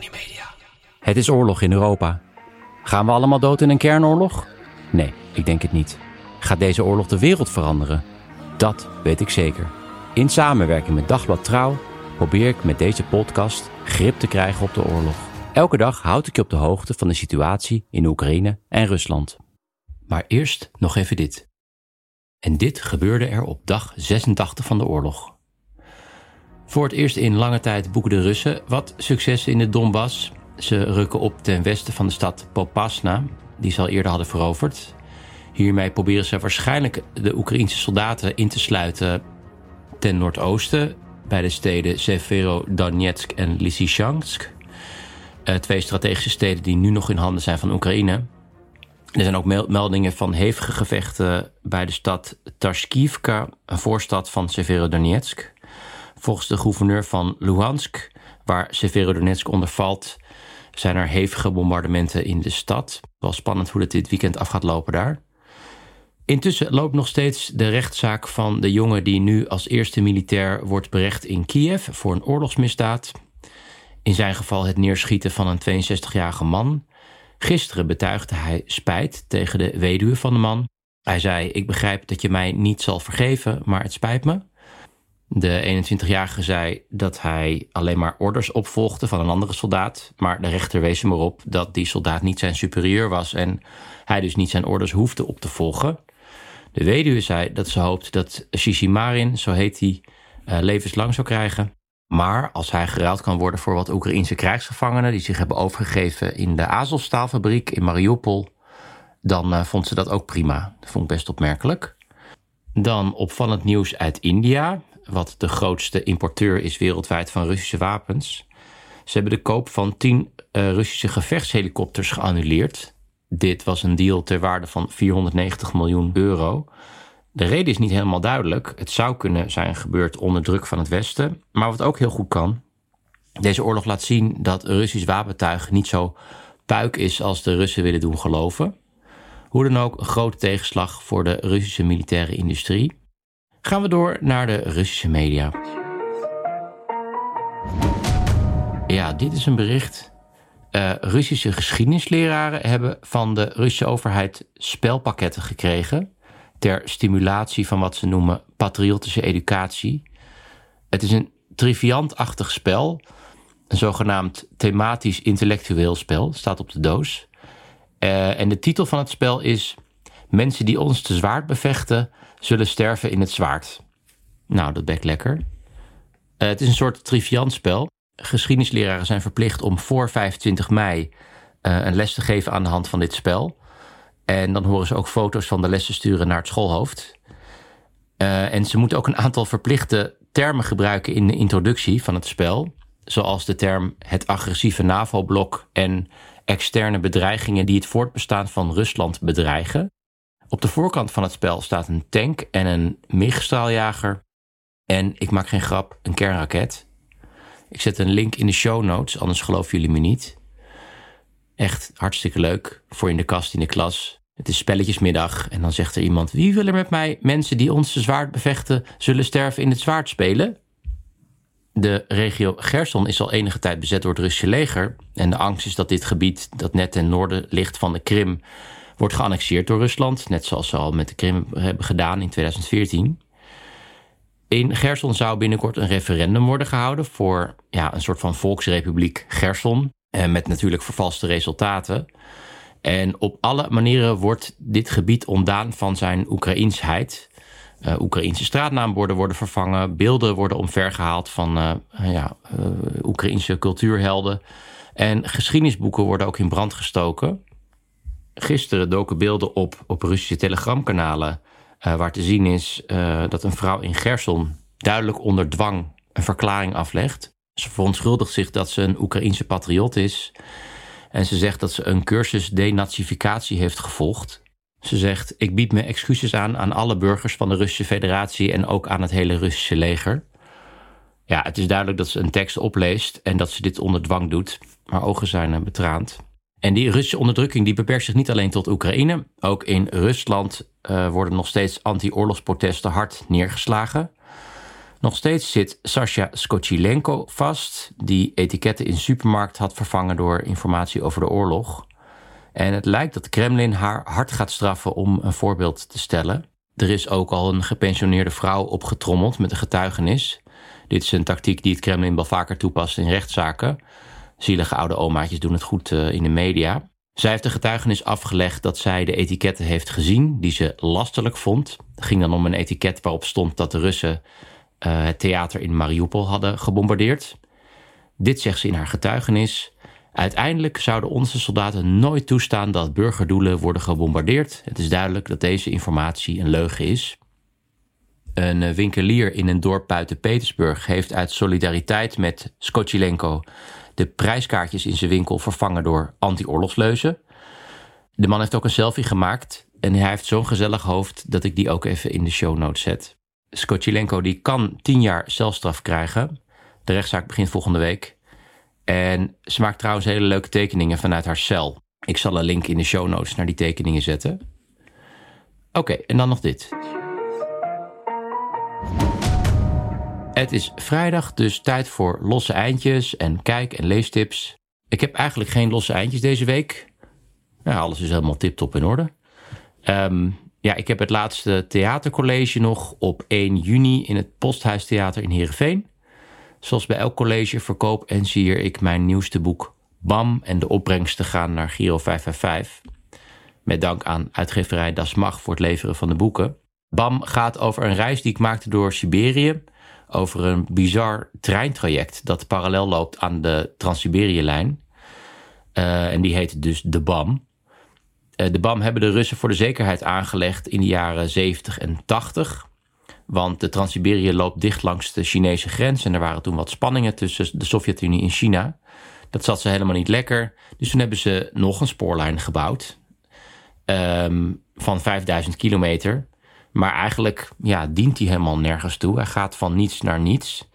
Media. Het is oorlog in Europa. Gaan we allemaal dood in een kernoorlog? Nee, ik denk het niet. Gaat deze oorlog de wereld veranderen? Dat weet ik zeker. In samenwerking met Dagblad Trouw probeer ik met deze podcast grip te krijgen op de oorlog. Elke dag houd ik je op de hoogte van de situatie in Oekraïne en Rusland. Maar eerst nog even dit. En dit gebeurde er op dag 86 van de oorlog. Voor het eerst in lange tijd boeken de Russen wat successen in de Donbass. Ze rukken op ten westen van de stad Popasna, die ze al eerder hadden veroverd. Hiermee proberen ze waarschijnlijk de Oekraïnse soldaten in te sluiten ten noordoosten bij de steden Severodonetsk en Lysychansk. Uh, twee strategische steden die nu nog in handen zijn van Oekraïne. Er zijn ook meldingen van hevige gevechten bij de stad Tashkivka, een voorstad van Severodonetsk. Volgens de gouverneur van Luhansk, waar Severodonetsk onder valt, zijn er hevige bombardementen in de stad. Wel spannend hoe het dit weekend af gaat lopen daar. Intussen loopt nog steeds de rechtszaak van de jongen die nu als eerste militair wordt berecht in Kiev voor een oorlogsmisdaad. In zijn geval het neerschieten van een 62-jarige man. Gisteren betuigde hij spijt tegen de weduwe van de man. Hij zei: Ik begrijp dat je mij niet zal vergeven, maar het spijt me. De 21-jarige zei dat hij alleen maar orders opvolgde van een andere soldaat. Maar de rechter wees hem erop dat die soldaat niet zijn superieur was en hij dus niet zijn orders hoefde op te volgen. De weduwe zei dat ze hoopt dat Shishimarin, zo heet hij, uh, levenslang zou krijgen. Maar als hij geruild kan worden voor wat Oekraïnse krijgsgevangenen die zich hebben overgegeven in de Azovstaalfabriek in Mariupol, dan uh, vond ze dat ook prima. Dat vond ik best opmerkelijk. Dan opvallend nieuws uit India, wat de grootste importeur is wereldwijd van Russische wapens. Ze hebben de koop van 10 uh, Russische gevechtshelikopters geannuleerd. Dit was een deal ter waarde van 490 miljoen euro. De reden is niet helemaal duidelijk. Het zou kunnen zijn gebeurd onder druk van het Westen. Maar wat ook heel goed kan. Deze oorlog laat zien dat Russisch wapentuig niet zo puik is als de Russen willen doen geloven. Hoe dan ook, een grote tegenslag voor de Russische militaire industrie. Gaan we door naar de Russische media. Ja, dit is een bericht. Uh, Russische geschiedenisleraren hebben van de Russische overheid spelpakketten gekregen ter stimulatie van wat ze noemen patriotische educatie. Het is een triviantachtig spel, een zogenaamd thematisch intellectueel spel, staat op de doos. Uh, en de titel van het spel is Mensen die ons te zwaard bevechten, zullen sterven in het zwaard. Nou, dat bekt lekker. Uh, het is een soort triviant spel. Geschiedenisleraren zijn verplicht om voor 25 mei uh, een les te geven aan de hand van dit spel. En dan horen ze ook foto's van de lessen sturen naar het schoolhoofd. Uh, en ze moeten ook een aantal verplichte termen gebruiken in de introductie van het spel. Zoals de term het agressieve NAVO-blok en externe bedreigingen die het voortbestaan van Rusland bedreigen. Op de voorkant van het spel staat een tank en een MIG-straaljager. En ik maak geen grap, een kernraket. Ik zet een link in de show notes, anders geloven jullie me niet. Echt hartstikke leuk voor in de kast in de klas. Het is spelletjesmiddag en dan zegt er iemand: Wie wil er met mij mensen die ons zwaard bevechten zullen sterven in het zwaard spelen? De regio Gerson is al enige tijd bezet door het Russische leger. En de angst is dat dit gebied, dat net ten noorden ligt van de Krim, wordt geannexeerd door Rusland. Net zoals ze al met de Krim hebben gedaan in 2014. In Gerson zou binnenkort een referendum worden gehouden voor ja, een soort van volksrepubliek Gerson. En met natuurlijk vervalste resultaten. En op alle manieren wordt dit gebied ontdaan van zijn Oekraïensheid. Uh, Oekraïnse straatnaamborden worden vervangen, beelden worden omvergehaald van uh, ja, Oekraïnse cultuurhelden. En geschiedenisboeken worden ook in brand gestoken. Gisteren doken beelden op op Russische telegramkanalen, waar te zien is dat een vrouw in Gerson duidelijk onder dwang een verklaring aflegt. Ze verontschuldigt zich dat ze een Oekraïense patriot is. En ze zegt dat ze een cursus denazificatie heeft gevolgd. Ze zegt: Ik bied me excuses aan aan alle burgers van de Russische Federatie en ook aan het hele Russische leger. Ja, het is duidelijk dat ze een tekst opleest en dat ze dit onder dwang doet. Haar ogen zijn eh, betraand. En die Russische onderdrukking die beperkt zich niet alleen tot Oekraïne. Ook in Rusland uh, worden nog steeds anti-oorlogsprotesten hard neergeslagen. Nog steeds zit Sasha Skochilenko vast, die etiketten in supermarkt had vervangen door informatie over de oorlog. En het lijkt dat de Kremlin haar hard gaat straffen om een voorbeeld te stellen. Er is ook al een gepensioneerde vrouw opgetrommeld met een getuigenis. Dit is een tactiek die het Kremlin wel vaker toepast in rechtszaken. Zielige oude omaatjes doen het goed uh, in de media. Zij heeft de getuigenis afgelegd dat zij de etiketten heeft gezien die ze lastelijk vond. Het ging dan om een etiket waarop stond dat de Russen uh, het theater in Mariupol hadden gebombardeerd. Dit zegt ze in haar getuigenis. Uiteindelijk zouden onze soldaten nooit toestaan dat burgerdoelen worden gebombardeerd. Het is duidelijk dat deze informatie een leugen is. Een eh, winkelier in een dorp buiten Petersburg heeft uit solidariteit met Skochilenko de prijskaartjes in zijn winkel vervangen door anti-oorlogsleuzen. De man heeft ook een selfie gemaakt en hij heeft zo'n gezellig hoofd dat ik die ook even in de show notes zet. Skochilenko die kan 10 jaar celstraf krijgen. De rechtszaak begint volgende week. En ze maakt trouwens hele leuke tekeningen vanuit haar cel. Ik zal een link in de show notes naar die tekeningen zetten. Oké, en dan nog dit. Het is vrijdag, dus tijd voor losse eindjes en kijk- en leestips. Ik heb eigenlijk geen losse eindjes deze week. Alles is helemaal tip-top in orde. Um, ja, ik heb het laatste theatercollege nog op 1 juni in het Posthuistheater in Heerenveen. Zoals bij elk college verkoop en sier ik mijn nieuwste boek BAM en de opbrengsten gaan naar Giro 555. Met dank aan uitgeverij Das Mag voor het leveren van de boeken. BAM gaat over een reis die ik maakte door Siberië. Over een bizar treintraject dat parallel loopt aan de Trans-Siberië-lijn. Uh, en die heet dus de BAM. Uh, de BAM hebben de Russen voor de zekerheid aangelegd in de jaren 70 en 80. Want de Trans-Siberië loopt dicht langs de Chinese grens. En er waren toen wat spanningen tussen de Sovjet-Unie en China. Dat zat ze helemaal niet lekker. Dus toen hebben ze nog een spoorlijn gebouwd. Um, van 5000 kilometer. Maar eigenlijk ja, dient hij helemaal nergens toe. Hij gaat van niets naar niets.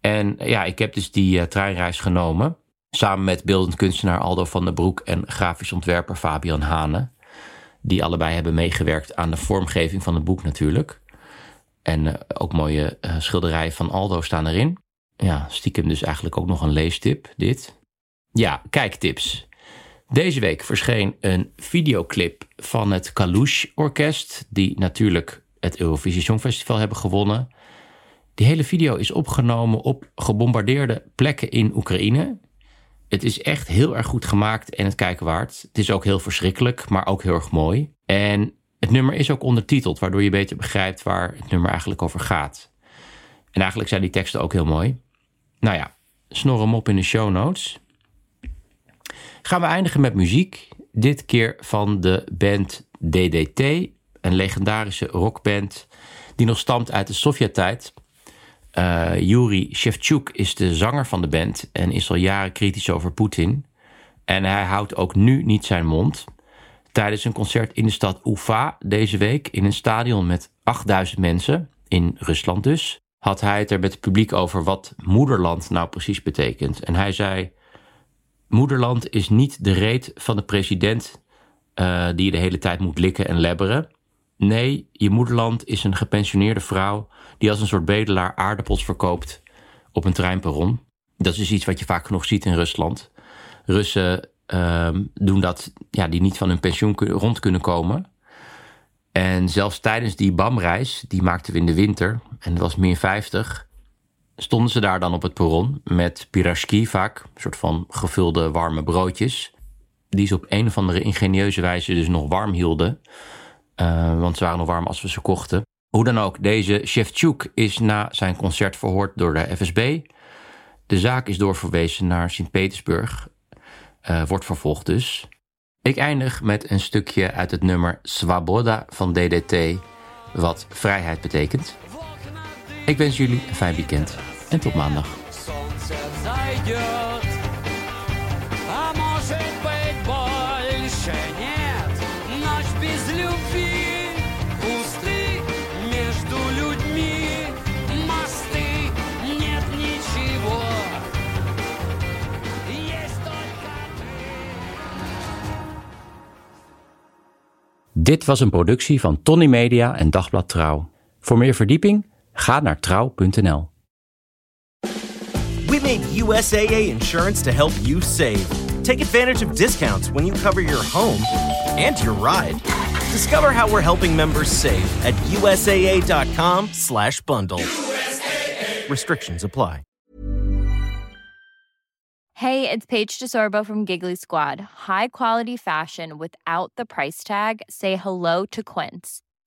En ja, ik heb dus die uh, treinreis genomen. Samen met beeldend kunstenaar Aldo van der Broek en grafisch ontwerper Fabian Hane. Die allebei hebben meegewerkt aan de vormgeving van het boek natuurlijk. En uh, ook mooie uh, schilderijen van Aldo staan erin. Ja, stiekem dus eigenlijk ook nog een leestip, dit. Ja, kijktips. Deze week verscheen een videoclip van het Kalush Orkest, die natuurlijk het Eurovisie Songfestival hebben gewonnen. Die hele video is opgenomen op gebombardeerde plekken in Oekraïne. Het is echt heel erg goed gemaakt en het kijken waard. Het is ook heel verschrikkelijk, maar ook heel erg mooi. En het nummer is ook ondertiteld, waardoor je beter begrijpt waar het nummer eigenlijk over gaat. En eigenlijk zijn die teksten ook heel mooi. Nou ja, snor hem op in de show notes. Gaan we eindigen met muziek. Dit keer van de band DDT, een legendarische rockband die nog stamt uit de Sovjet-tijd. Yuri Shevchuk is de zanger van de band en is al jaren kritisch over Poetin. En hij houdt ook nu niet zijn mond. Tijdens een concert in de stad Ufa deze week in een stadion met 8000 mensen, in Rusland dus, had hij het er met het publiek over wat moederland nou precies betekent. En hij zei: Moederland is niet de reet van de president uh, die je de hele tijd moet likken en lebberen. Nee, je moederland is een gepensioneerde vrouw die als een soort bedelaar aardappels verkoopt op een treinperron. Dat is iets wat je vaak genoeg ziet in Rusland. Russen uh, doen dat, ja, die niet van hun pensioen rond kunnen komen. En zelfs tijdens die BAM-reis, die maakten we in de winter, en het was min 50, stonden ze daar dan op het perron met pirashki vaak, een soort van gevulde warme broodjes, die ze op een of andere ingenieuze wijze dus nog warm hielden. Uh, want ze waren nog warm als we ze kochten. Hoe dan ook, deze Shevchuk is na zijn concert verhoord door de FSB. De zaak is doorverwezen naar Sint-Petersburg. Uh, wordt vervolgd dus. Ik eindig met een stukje uit het nummer Swaboda van DDT, wat vrijheid betekent. Ik wens jullie een fijn weekend en tot maandag. Dit was een productie van Tony Media en Dagblad Trouw. Voor meer verdieping ga naar trouw.nl. We made USAA insurance to help you save. Take advantage of discounts when you cover your home and your ride. Discover how we're helping members save at usaa.com/bundle. Restrictions apply. Hey, it's Paige DeSorbo from Giggly Squad. High quality fashion without the price tag. Say hello to Quince.